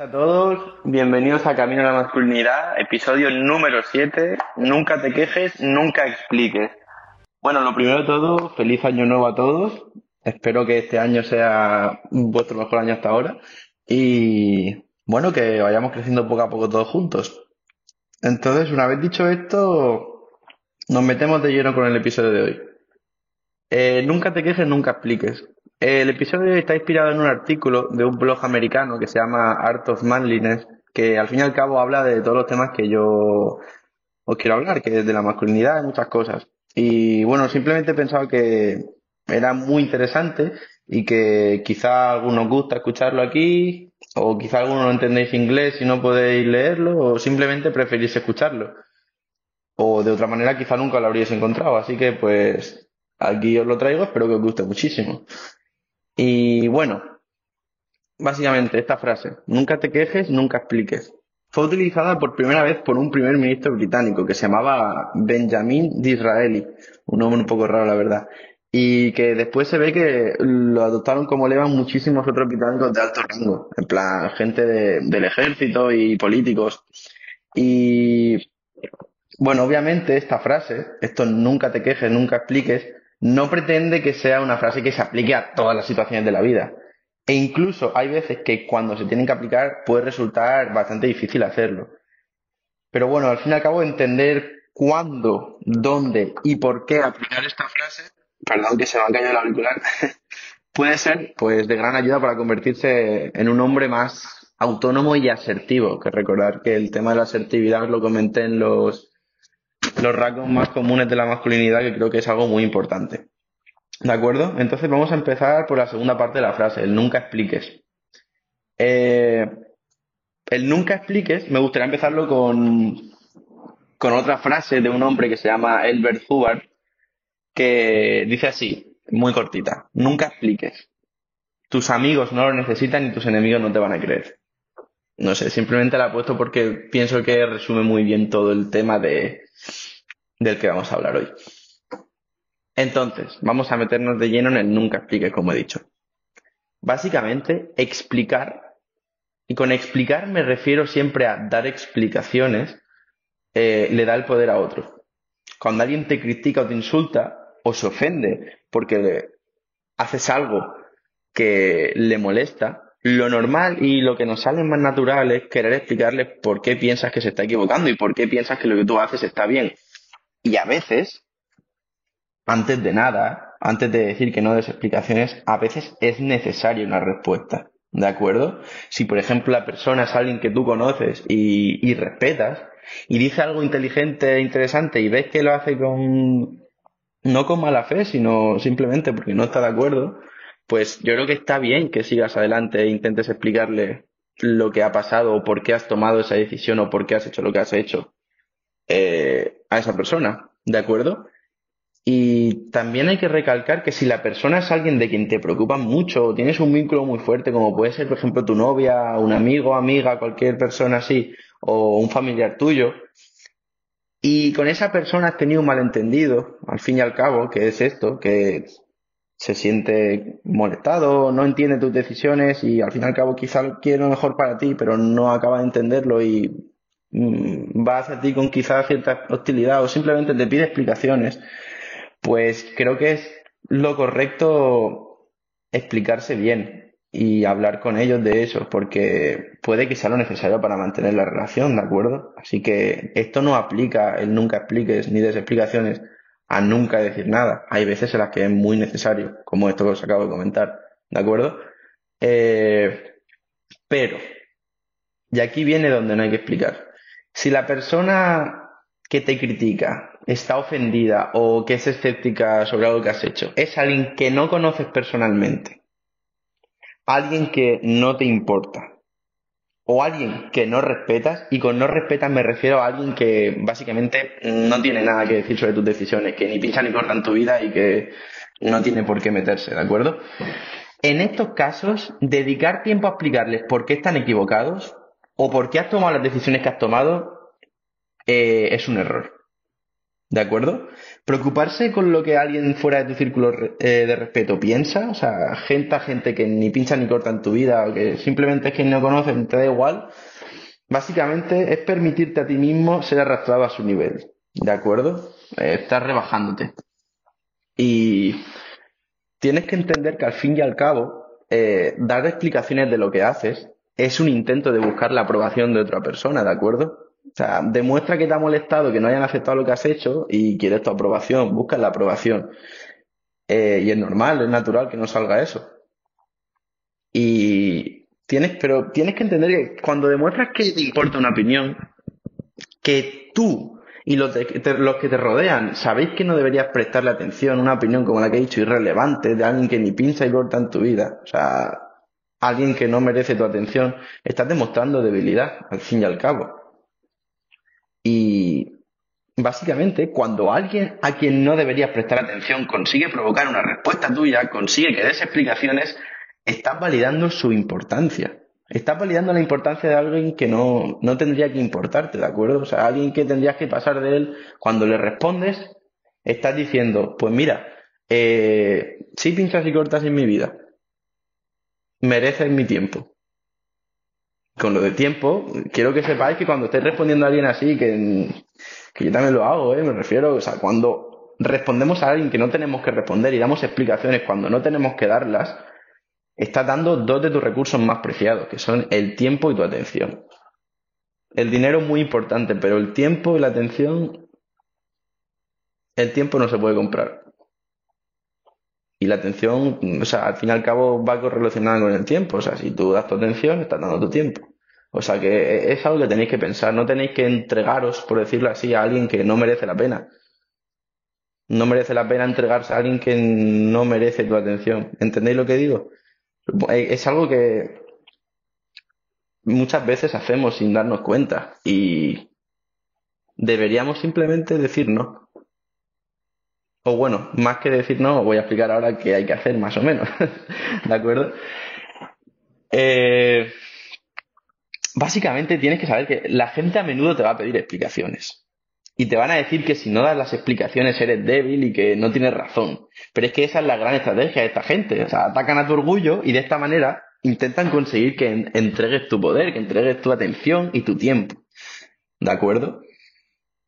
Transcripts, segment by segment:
a todos, bienvenidos a Camino a la Masculinidad, episodio número 7, nunca te quejes, nunca expliques. Bueno, lo primero de todo, feliz año nuevo a todos, espero que este año sea vuestro mejor año hasta ahora y bueno, que vayamos creciendo poco a poco todos juntos. Entonces, una vez dicho esto, nos metemos de lleno con el episodio de hoy. Eh, nunca te quejes, nunca expliques. El episodio está inspirado en un artículo de un blog americano que se llama Art of Manliness, que al fin y al cabo habla de todos los temas que yo os quiero hablar, que es de la masculinidad y muchas cosas. Y bueno, simplemente he pensado que era muy interesante y que quizá a algunos gusta escucharlo aquí, o quizá algunos no entendéis inglés y no podéis leerlo, o simplemente preferís escucharlo. O de otra manera quizá nunca lo habríais encontrado. Así que pues aquí os lo traigo, espero que os guste muchísimo. Y bueno, básicamente esta frase, nunca te quejes, nunca expliques, fue utilizada por primera vez por un primer ministro británico que se llamaba Benjamin Disraeli, un nombre un poco raro la verdad, y que después se ve que lo adoptaron como lema muchísimos otros británicos de alto rango, en plan gente del ejército y políticos. Y bueno, obviamente esta frase, esto nunca te quejes, nunca expliques, no pretende que sea una frase que se aplique a todas las situaciones de la vida. E incluso hay veces que cuando se tienen que aplicar puede resultar bastante difícil hacerlo. Pero bueno, al fin y al cabo entender cuándo, dónde y por qué aplicar esta frase, perdón que se me ha caído el auricular, puede ser pues de gran ayuda para convertirse en un hombre más autónomo y asertivo. Que recordar que el tema de la asertividad lo comenté en los los rasgos más comunes de la masculinidad, que creo que es algo muy importante. ¿De acuerdo? Entonces vamos a empezar por la segunda parte de la frase, el nunca expliques. Eh, el nunca expliques, me gustaría empezarlo con, con otra frase de un hombre que se llama Elbert Hubbard, que dice así, muy cortita, nunca expliques. Tus amigos no lo necesitan y tus enemigos no te van a creer. No sé, simplemente la he puesto porque pienso que resume muy bien todo el tema de, del que vamos a hablar hoy. Entonces, vamos a meternos de lleno en el nunca explique, como he dicho. Básicamente, explicar, y con explicar me refiero siempre a dar explicaciones, eh, le da el poder a otro. Cuando alguien te critica o te insulta o se ofende porque haces algo que le molesta, lo normal y lo que nos sale más natural es querer explicarle por qué piensas que se está equivocando y por qué piensas que lo que tú haces está bien. Y a veces, antes de nada, antes de decir que no des explicaciones, a veces es necesaria una respuesta. ¿De acuerdo? Si, por ejemplo, la persona es alguien que tú conoces y, respetas y dice algo inteligente e interesante y ves que lo hace con, no con mala fe, sino simplemente porque no está de acuerdo, pues yo creo que está bien que sigas adelante e intentes explicarle lo que ha pasado o por qué has tomado esa decisión o por qué has hecho lo que has hecho. Eh, a esa persona, ¿de acuerdo? Y también hay que recalcar que si la persona es alguien de quien te preocupa mucho o tienes un vínculo muy fuerte, como puede ser, por ejemplo, tu novia, un amigo, amiga, cualquier persona así, o un familiar tuyo, y con esa persona has tenido un malentendido, al fin y al cabo, que es esto, que se siente molestado, no entiende tus decisiones y al fin y al cabo quizá quiere lo mejor para ti, pero no acaba de entenderlo y Mm, va hacia ti con quizás cierta hostilidad o simplemente te pide explicaciones, pues creo que es lo correcto explicarse bien y hablar con ellos de eso, porque puede que sea lo necesario para mantener la relación, ¿de acuerdo? Así que esto no aplica el nunca expliques ni des explicaciones a nunca decir nada. Hay veces en las que es muy necesario, como esto que os acabo de comentar, ¿de acuerdo? Eh, pero, y aquí viene donde no hay que explicar. Si la persona que te critica está ofendida o que es escéptica sobre algo que has hecho, es alguien que no conoces personalmente, alguien que no te importa, o alguien que no respetas, y con no respetas me refiero a alguien que básicamente no tiene nada que decir sobre tus decisiones, que ni pincha ni corta en tu vida y que no tiene por qué meterse, ¿de acuerdo? En estos casos, dedicar tiempo a explicarles por qué están equivocados o por qué has tomado las decisiones que has tomado, eh, es un error. ¿De acuerdo? Preocuparse con lo que alguien fuera de tu círculo eh, de respeto piensa, o sea, gente gente que ni pincha ni corta en tu vida, o que simplemente es que no conocen, te da igual, básicamente es permitirte a ti mismo ser arrastrado a su nivel. ¿De acuerdo? Eh, estás rebajándote. Y tienes que entender que al fin y al cabo, dar explicaciones de lo que haces es un intento de buscar la aprobación de otra persona, ¿de acuerdo? O sea, demuestra que te ha molestado que no hayan aceptado lo que has hecho y quieres tu aprobación, buscas la aprobación. Eh, y es normal, es natural que no salga eso. Y tienes, pero tienes que entender que cuando demuestras que te importa una opinión, que tú y los, los que te rodean sabéis que no deberías prestarle atención a una opinión como la que he dicho irrelevante de alguien que ni pincha y corta en tu vida, o sea, alguien que no merece tu atención, estás demostrando debilidad, al fin y al cabo. Y básicamente, cuando alguien a quien no deberías prestar atención consigue provocar una respuesta tuya, consigue que des explicaciones, estás validando su importancia. Estás validando la importancia de alguien que no, no tendría que importarte, ¿de acuerdo? O sea, alguien que tendrías que pasar de él, cuando le respondes, estás diciendo, pues mira, eh, si pinchas y cortas en mi vida, mereces mi tiempo con lo de tiempo, quiero que sepáis que cuando estéis respondiendo a alguien así, que, yo también lo hago, ¿eh? me refiero, o sea, cuando respondemos a alguien que no tenemos que responder y damos explicaciones cuando no tenemos que darlas, estás dando dos de tus recursos más preciados, que son el tiempo y tu atención. El dinero es muy importante, pero el tiempo y la atención, el tiempo no se puede comprar. Y la atención, o sea, al fin y al cabo va correlacionada con el tiempo. O sea, si tú das tu atención, estás dando tu tiempo. O sea que es algo que tenéis que pensar. No tenéis que entregaros, por decirlo así, a alguien que no merece la pena. No merece la pena entregarse a alguien que no merece tu atención. ¿Entendéis lo que digo? Es algo que muchas veces hacemos sin darnos cuenta. Y deberíamos simplemente decir no. O bueno, más que decir no, voy a explicar ahora qué hay que hacer más o menos. ¿De acuerdo? Eh, básicamente tienes que saber que la gente a menudo te va a pedir explicaciones. Y te van a decir que si no das las explicaciones eres débil y que no tienes razón. Pero es que esa es la gran estrategia de esta gente. O sea, atacan a tu orgullo y de esta manera intentan conseguir que entregues tu poder, que entregues tu atención y tu tiempo. ¿De acuerdo?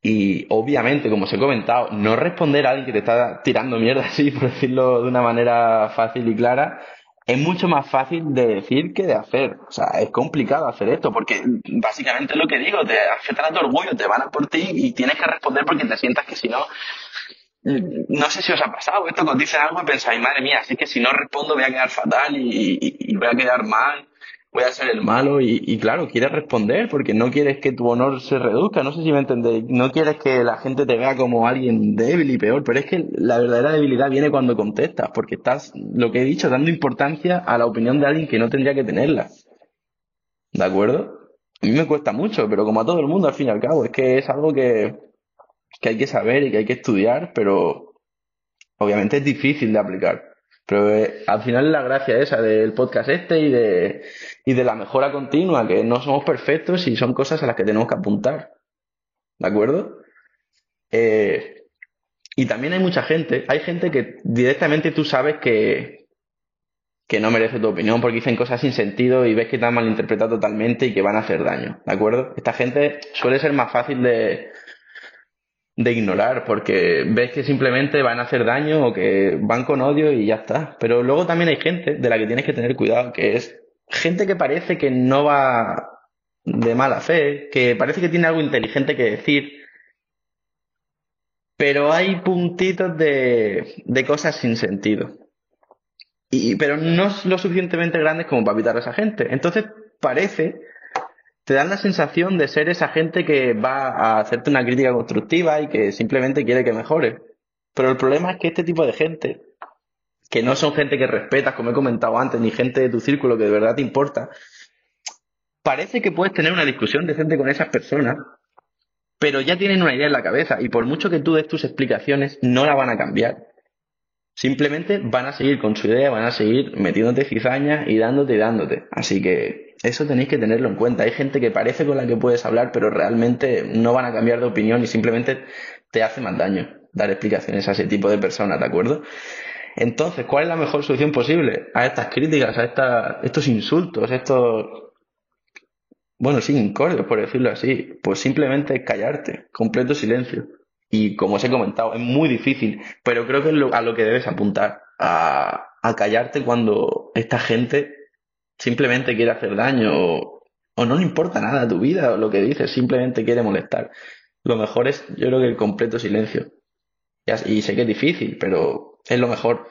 Y obviamente, como os he comentado, no responder a alguien que te está tirando mierda así, por decirlo de una manera fácil y clara, es mucho más fácil de decir que de hacer. O sea, es complicado hacer esto, porque básicamente es lo que digo, te afectan a tu orgullo, te van a por ti y tienes que responder porque te sientas que si no, no sé si os ha pasado esto, cuando dicen algo y pensáis, madre mía, así que si no respondo voy a quedar fatal y voy a quedar mal voy a ser el malo y, claro, quieres responder porque no quieres que tu honor se reduzca, no sé si me entendéis, no quieres que la gente te vea como alguien débil y peor, pero es que la verdadera debilidad viene cuando contestas, porque estás, lo que he dicho, dando importancia a la opinión de alguien que no tendría que tenerla. ¿De acuerdo? A mí me cuesta mucho, pero como a todo el mundo al fin y al cabo, es que es algo que, que hay que saber y que hay que estudiar, pero obviamente es difícil de aplicar. Pero eh, al final es la gracia esa del podcast este y de, y de la mejora continua, que no somos perfectos y son cosas a las que tenemos que apuntar. ¿De acuerdo? Eh, y también hay mucha gente, hay gente que directamente tú sabes que, que no merece tu opinión porque dicen cosas sin sentido y ves que te han malinterpretado totalmente y que van a hacer daño. ¿De acuerdo? Esta gente suele ser más fácil de, de ignorar, porque ves que simplemente van a hacer daño o que van con odio y ya está. Pero luego también hay gente de la que tienes que tener cuidado, que es gente que parece que no va de mala fe, que parece que tiene algo inteligente que decir, pero hay puntitos de, de cosas sin sentido. Y, pero no lo suficientemente grandes como para evitar a esa gente. Entonces parece te dan la sensación de ser esa gente que va a hacerte una crítica constructiva y que simplemente quiere que mejore. Pero el problema es que este tipo de gente, que no son gente que respetas, como he comentado antes, ni gente de tu círculo que de verdad te importa, parece que puedes tener una discusión decente con esas personas, pero ya tienen una idea en la cabeza y por mucho que tú des tus explicaciones, no la van a cambiar. Simplemente van a seguir con su idea, van a seguir metiéndote cizañas y dándote y dándote. Así que eso tenéis que tenerlo en cuenta. Hay gente que parece con la que puedes hablar, pero realmente no van a cambiar de opinión y simplemente te hace más daño dar explicaciones a ese tipo de personas, ¿de acuerdo? Entonces, ¿cuál es la mejor solución posible a estas críticas, a esta, estos insultos, estos, bueno, sí, incordios, por decirlo así? Pues simplemente callarte, completo silencio. Y como os he comentado, es muy difícil, pero creo que es a lo que debes apuntar, a, a callarte cuando esta gente simplemente quiere hacer daño o, no le importa nada a tu vida o lo que dices, simplemente quiere molestar. Lo mejor es, yo creo que el completo silencio. Y sé que es difícil, pero es lo mejor.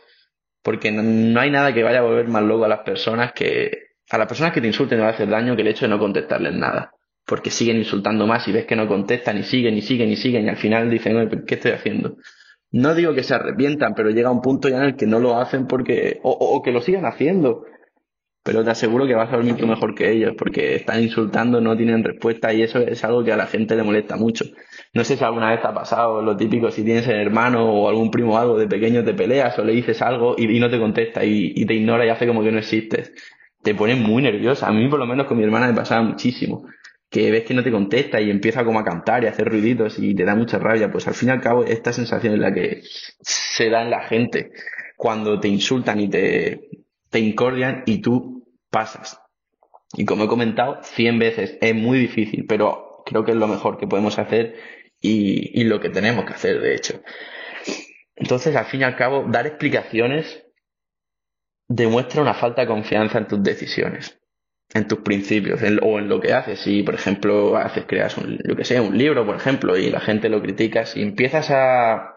Porque no, hay nada que vaya a volver más loco a las personas que. A las personas que te insulten y va a hacer daño que el hecho de no contestarles nada. Porque siguen insultando más y ves que no contestan y siguen y siguen y siguen y al final dicen, ¿qué estoy haciendo? No digo que se arrepientan, pero llega un punto ya en el que no lo hacen porque. o que lo sigan haciendo pero te aseguro que vas a dormir tú mejor que ellos, porque están insultando, no tienen respuesta y eso es algo que a la gente le molesta mucho. No sé si alguna vez te ha pasado lo típico, si tienes el hermano o algún primo o algo de pequeño te peleas o le dices algo y, no te contesta y, te ignora y hace como que no existes. Te pone muy nerviosa. A mí por lo menos con mi hermana me pasaba muchísimo. Que ves que no te contesta y empieza como a cantar y a hacer ruiditos y te da mucha rabia. Pues al fin y al cabo esta sensación es la que se da en la gente cuando te insultan y te, te incordian y tú pasas. Y como he comentado, 100 veces es muy difícil, pero creo que es lo mejor que podemos hacer y, y lo que tenemos que hacer, de hecho. Entonces, al fin y al cabo, dar explicaciones demuestra una falta de confianza en tus decisiones, en tus principios o en lo que haces. Si, por ejemplo, haces, creas un, lo que sea, un libro, por ejemplo, y la gente lo critica, si empiezas a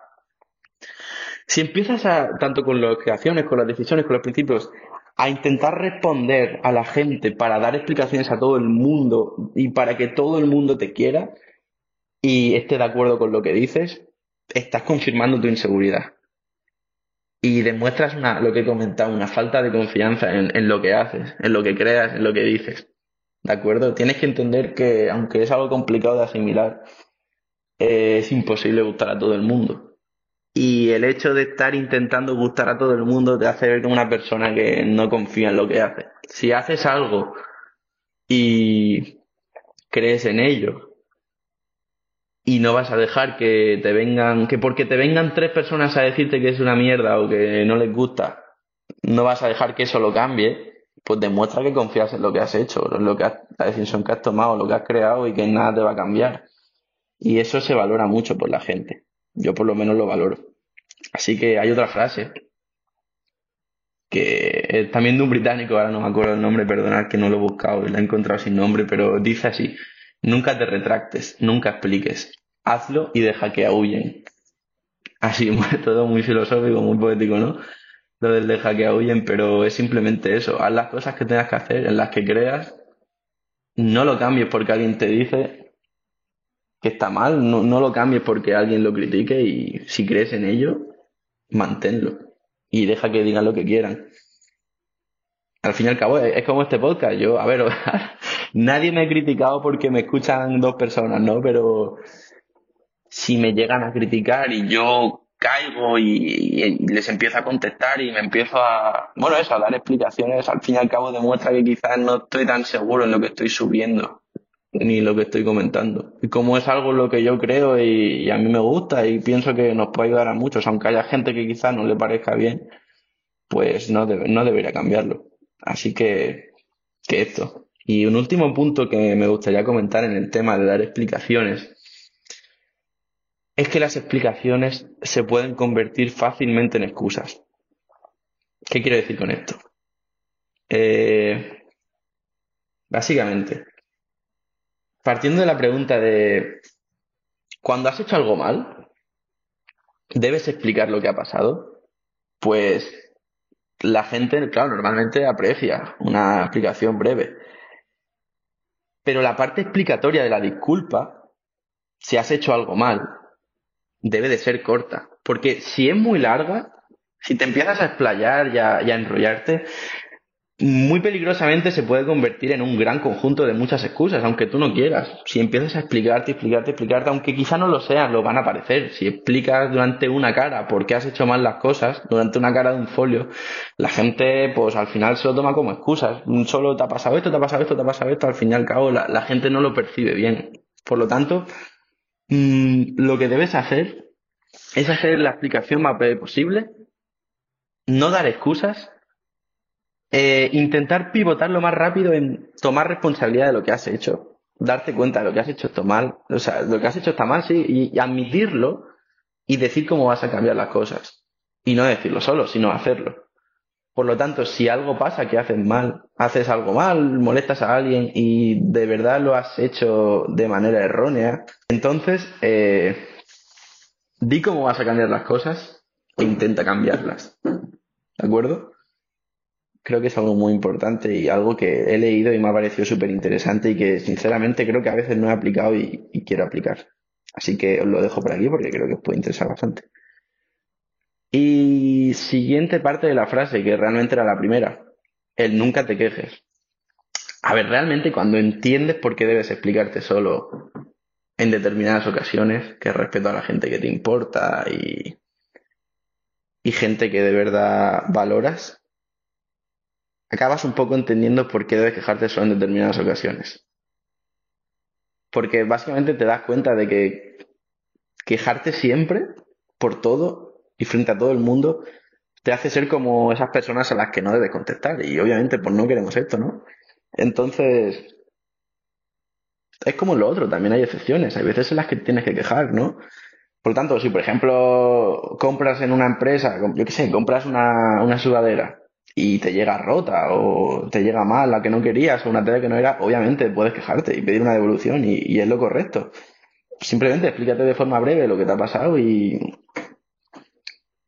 si empiezas a, tanto con las creaciones, con las decisiones, con los principios, a intentar responder a la gente para dar explicaciones a todo el mundo y para que todo el mundo te quiera y esté de acuerdo con lo que dices, estás confirmando tu inseguridad. Y demuestras una, lo que he comentado, una falta de confianza en, en lo que haces, en lo que creas, en lo que dices. ¿De acuerdo? Tienes que entender que, aunque es algo complicado de asimilar, es imposible gustar a todo el mundo. Y el hecho de estar intentando gustar a todo el mundo te hace ver como una persona que no confía en lo que hace. Si haces algo y crees en ello y no vas a dejar que te vengan, que porque te vengan tres personas a decirte que es una mierda o que no les gusta, no vas a dejar que eso lo cambie, pues demuestra que confías en lo que has hecho, en lo que la decisión que has tomado, lo que has creado y que nada te va a cambiar. Y eso se valora mucho por la gente. Yo por lo menos lo valoro. Así que hay otra frase que es también de un británico, ahora no me acuerdo el nombre, perdonad que no lo he buscado, lo he encontrado sin nombre, pero dice así, nunca te retractes, nunca expliques, hazlo y deja que aúllen. Así, todo muy filosófico, muy poético, ¿no? Lo del deja que aúllen, pero es simplemente eso, haz las cosas que tengas que hacer, en las que creas, no lo cambies porque alguien te dice, que está mal, no, no lo cambies porque alguien lo critique y si crees en ello, manténlo y deja que digan lo que quieran. Al fin y al cabo, es, como este podcast. Yo, a ver, nadie me ha criticado porque me escuchan dos personas, ¿no? Pero si me llegan a criticar y yo caigo y, les empiezo a contestar y me empiezo a, bueno, eso, a dar explicaciones, al fin y al cabo demuestra que quizás no estoy tan seguro en lo que estoy subiendo ni lo que estoy comentando. Y como es algo lo que yo creo y, a mí me gusta y pienso que nos puede ayudar a muchos, aunque haya gente que quizás no le parezca bien, pues no, no debería cambiarlo. Así que, que esto. Y un último punto que me gustaría comentar en el tema de dar explicaciones es que las explicaciones se pueden convertir fácilmente en excusas. ¿Qué quiero decir con esto? Eh, básicamente, partiendo de la pregunta de, cuando has hecho algo mal, debes explicar lo que ha pasado, pues la gente, claro, normalmente aprecia una explicación breve. Pero la parte explicatoria de la disculpa, si has hecho algo mal, debe de ser corta. Porque si es muy larga, si te empiezas a explayar y a, y a enrollarte, muy peligrosamente se puede convertir en un gran conjunto de muchas excusas, aunque tú no quieras. Si empiezas a explicarte, explicarte, explicarte, aunque quizá no lo sean, lo van a aparecer. Si explicas durante una cara por qué has hecho mal las cosas, durante una cara de un folio, la gente, pues al final se lo toma como excusas. Solo te ha pasado esto, te ha pasado esto, te ha pasado esto, al fin y al cabo la, la gente no lo percibe bien. Por lo tanto, mm, lo que debes hacer es hacer la explicación más breve posible, no dar excusas, eh, intentar pivotar lo más rápido en tomar responsabilidad de lo que has hecho, darte cuenta de lo que has hecho está mal, o sea, lo que has hecho está mal, sí, y, y admitirlo y decir cómo vas a cambiar las cosas. Y no decirlo solo, sino hacerlo. Por lo tanto, si algo pasa que haces mal, haces algo mal, molestas a alguien y de verdad lo has hecho de manera errónea, entonces eh, di cómo vas a cambiar las cosas e intenta cambiarlas. ¿De acuerdo? Creo que es algo muy importante y algo que he leído y me ha parecido súper interesante y que sinceramente creo que a veces no he aplicado y, quiero aplicar. Así que os lo dejo por aquí porque creo que os puede interesar bastante. Y siguiente parte de la frase, que realmente era la primera, el nunca te quejes. A ver, realmente cuando entiendes por qué debes explicarte solo en determinadas ocasiones, que respeto a la gente que te importa y, y gente que de verdad valoras, acabas un poco entendiendo por qué debes quejarte solo en determinadas ocasiones. Porque básicamente te das cuenta de que quejarte siempre por todo y frente a todo el mundo te hace ser como esas personas a las que no debes contestar. Y obviamente, pues no queremos esto, ¿no? Entonces, es como lo otro, también hay excepciones. Hay veces en las que tienes que quejar, ¿no? Por lo tanto, si por ejemplo compras en una empresa, yo qué sé, compras una, una sudadera y te llega rota o te llega mal la que no querías o una tela que no era, obviamente puedes quejarte y pedir una devolución y, y es lo correcto. Simplemente explícate de forma breve lo que te ha pasado y,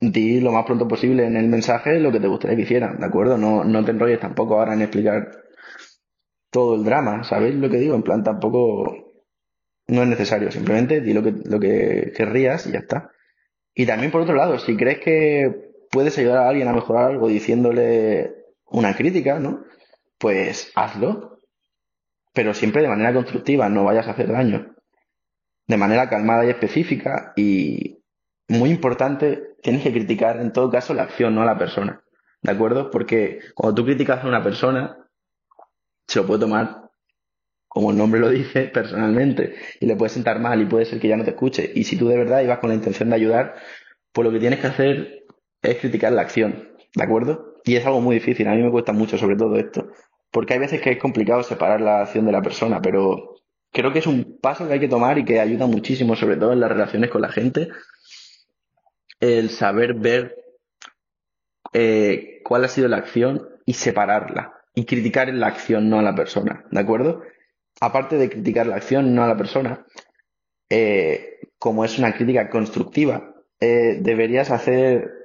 di lo más pronto posible en el mensaje lo que te gustaría que hicieran, ¿de acuerdo? No, no te enrolles tampoco ahora en explicar todo el drama, ¿sabéis lo que digo? En plan, tampoco no es necesario, simplemente di lo que, lo que querrías y ya está. Y también por otro lado, si crees que puedes ayudar a alguien a mejorar algo diciéndole una crítica, ¿no? Pues hazlo, pero siempre de manera constructiva, no vayas a hacer daño. De manera calmada y específica y muy importante, tienes que criticar en todo caso la acción, no a la persona. ¿De acuerdo? Porque cuando tú criticas a una persona, se lo puede tomar, como el nombre lo dice, personalmente. Y le puede sentar mal y puede ser que ya no te escuche. Y si tú de verdad ibas con la intención de ayudar, pues lo que tienes que hacer es criticar la acción. ¿De acuerdo? Y es algo muy difícil. A mí me cuesta mucho sobre todo esto. Porque hay veces que es complicado separar la acción de la persona, pero creo que es un paso que hay que tomar y que ayuda muchísimo, sobre todo en las relaciones con la gente el saber ver eh, cuál ha sido la acción y separarla. Y criticar la acción, no a la persona. ¿De acuerdo? Aparte de criticar la acción, no a la persona, eh, como es una crítica constructiva, eh, deberías hacer,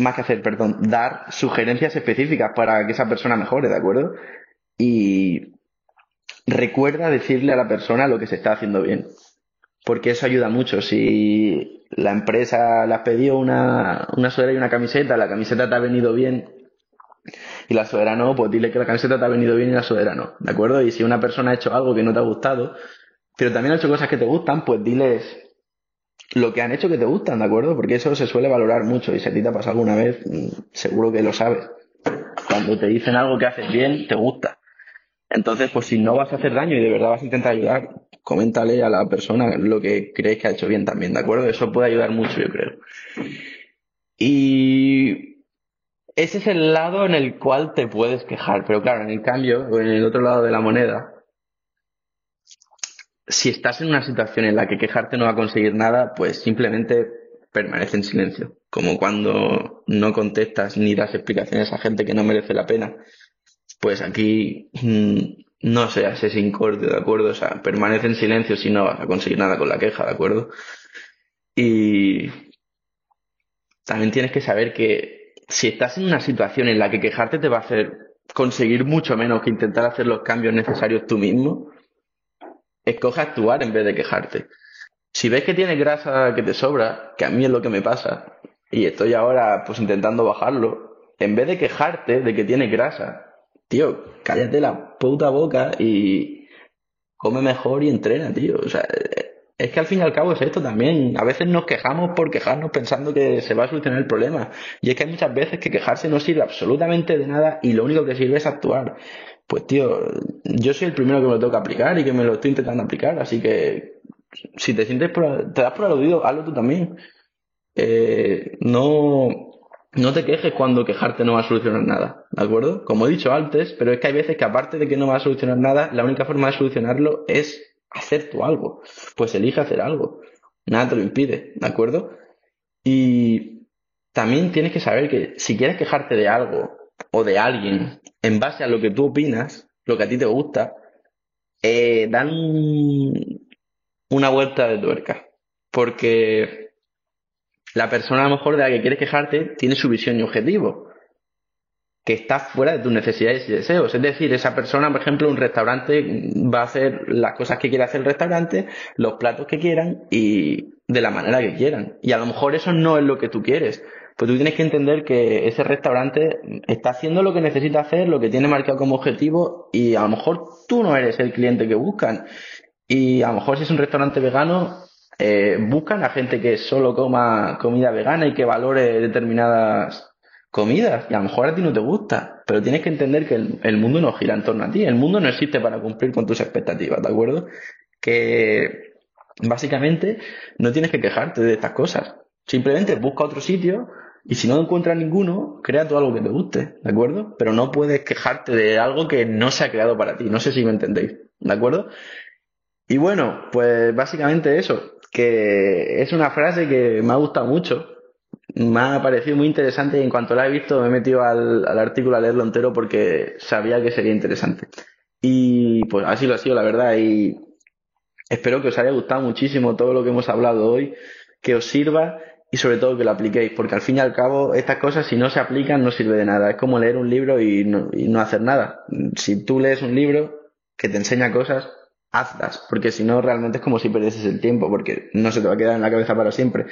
más que hacer, perdón, dar sugerencias específicas para que esa persona mejore, ¿de acuerdo? Y recuerda decirle a la persona lo que se está haciendo bien porque eso ayuda mucho. Si la empresa le has pedido una, una y una camiseta, la camiseta te ha venido bien y la sudadera no, pues dile que la camiseta te ha venido bien y la sudadera no, ¿de acuerdo? Y si una persona ha hecho algo que no te ha gustado, pero también ha hecho cosas que te gustan, pues diles lo que han hecho que te gustan, ¿de acuerdo? Porque eso se suele valorar mucho y si a ti te ha pasado alguna vez, mm, seguro que lo sabes. Cuando te dicen algo que haces bien, te gusta. Entonces, pues si no vas a hacer daño y de verdad vas a intentar ayudar, coméntale a la persona lo que crees que ha hecho bien también, ¿de acuerdo? Eso puede ayudar mucho, yo creo. Y ese es el lado en el cual te puedes quejar, pero claro, en el cambio, en el otro lado de la moneda, si estás en una situación en la que quejarte no va a conseguir nada, pues simplemente permanece en silencio, como cuando no contestas ni das explicaciones a gente que no merece la pena. Pues aquí mm, no seas ese incorde, ¿de acuerdo? O sea, permanece en silencio si no vas a conseguir nada con la queja, ¿de acuerdo? Y también tienes que saber que si estás en una situación en la que quejarte te va a hacer conseguir mucho menos que intentar hacer los cambios necesarios tú mismo, escoge actuar en vez de quejarte. Si ves que tienes grasa que te sobra, que a mí es lo que me pasa, y estoy ahora pues intentando bajarlo, en vez de quejarte de que tienes grasa, tío, cállate la puta boca y come mejor y entrena, tío. O sea, es que al fin y al cabo es esto también. A veces nos quejamos por quejarnos pensando que se va a solucionar el problema. Y es que hay muchas veces que quejarse no sirve absolutamente de nada y lo único que sirve es actuar. Pues tío, yo soy el primero que me lo tengo que aplicar y que me lo estoy intentando aplicar, así que si te sientes te das por aludido, hazlo tú también. Eh, no, no te quejes cuando quejarte no va a solucionar nada, ¿de acuerdo? Como he dicho antes, pero es que hay veces que aparte de que no va a solucionar nada, la única forma de solucionarlo es hacer tú algo. Pues elige hacer algo. Nada te lo impide, ¿de acuerdo? Y también tienes que saber que si quieres quejarte de algo o de alguien en base a lo que tú opinas, lo que a ti te gusta, eh, dan una vuelta de tuerca. Porque la persona a lo mejor de la que quieres quejarte tiene su visión y objetivo, que está fuera de tus necesidades y deseos. Es decir, esa persona, por ejemplo, un restaurante va a hacer las cosas que quiera hacer el restaurante, los platos que quieran y de la manera que quieran. Y a lo mejor eso no es lo que tú quieres. Pues tú tienes que entender que ese restaurante está haciendo lo que necesita hacer, lo que tiene marcado como objetivo y a lo mejor tú no eres el cliente que buscan. Y a lo mejor si es un restaurante vegano, eh, buscan a gente que solo coma comida vegana y que valore determinadas comidas. Y a lo mejor a ti no te gusta, pero tienes que entender que el, el mundo no gira en torno a ti. El mundo no existe para cumplir con tus expectativas, ¿de acuerdo? Que básicamente no tienes que quejarte de estas cosas. Simplemente busca otro sitio y si no encuentras ninguno, crea tú algo que te guste, ¿de acuerdo? Pero no puedes quejarte de algo que no se ha creado para ti. No sé si me entendéis, ¿de acuerdo? Y bueno, pues básicamente eso, que es una frase que me ha gustado mucho. Me ha parecido muy interesante y en cuanto la he visto me he metido al, al artículo a leerlo entero porque sabía que sería interesante. Y pues así lo ha sido, la verdad. Y espero que os haya gustado muchísimo todo lo que hemos hablado hoy, que os sirva y sobre todo que lo apliquéis, porque al fin y al cabo estas cosas si no se aplican no sirve de nada. Es como leer un libro y no, y no hacer nada. Si tú lees un libro que te enseña cosas, hazlas, porque si no realmente es como si perdieses el tiempo, porque no se te va a quedar en la cabeza para siempre.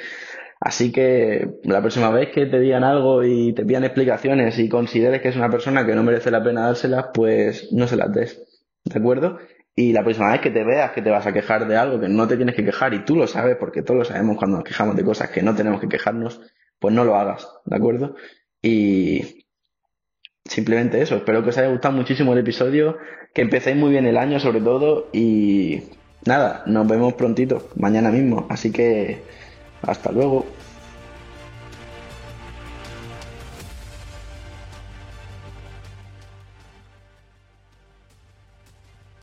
Así que la próxima vez que te digan algo y te pidan explicaciones y consideres que es una persona que no merece la pena dárselas, pues no se las des. ¿De acuerdo? Y la próxima vez que te veas que te vas a quejar de algo que no te tienes que quejar y tú lo sabes porque todos lo sabemos cuando nos quejamos de cosas que no tenemos que quejarnos, pues no lo hagas, ¿de acuerdo? Y simplemente eso, espero que os haya gustado muchísimo el episodio, que empecéis muy bien el año sobre todo y nada, nos vemos prontito, mañana mismo, así que hasta luego.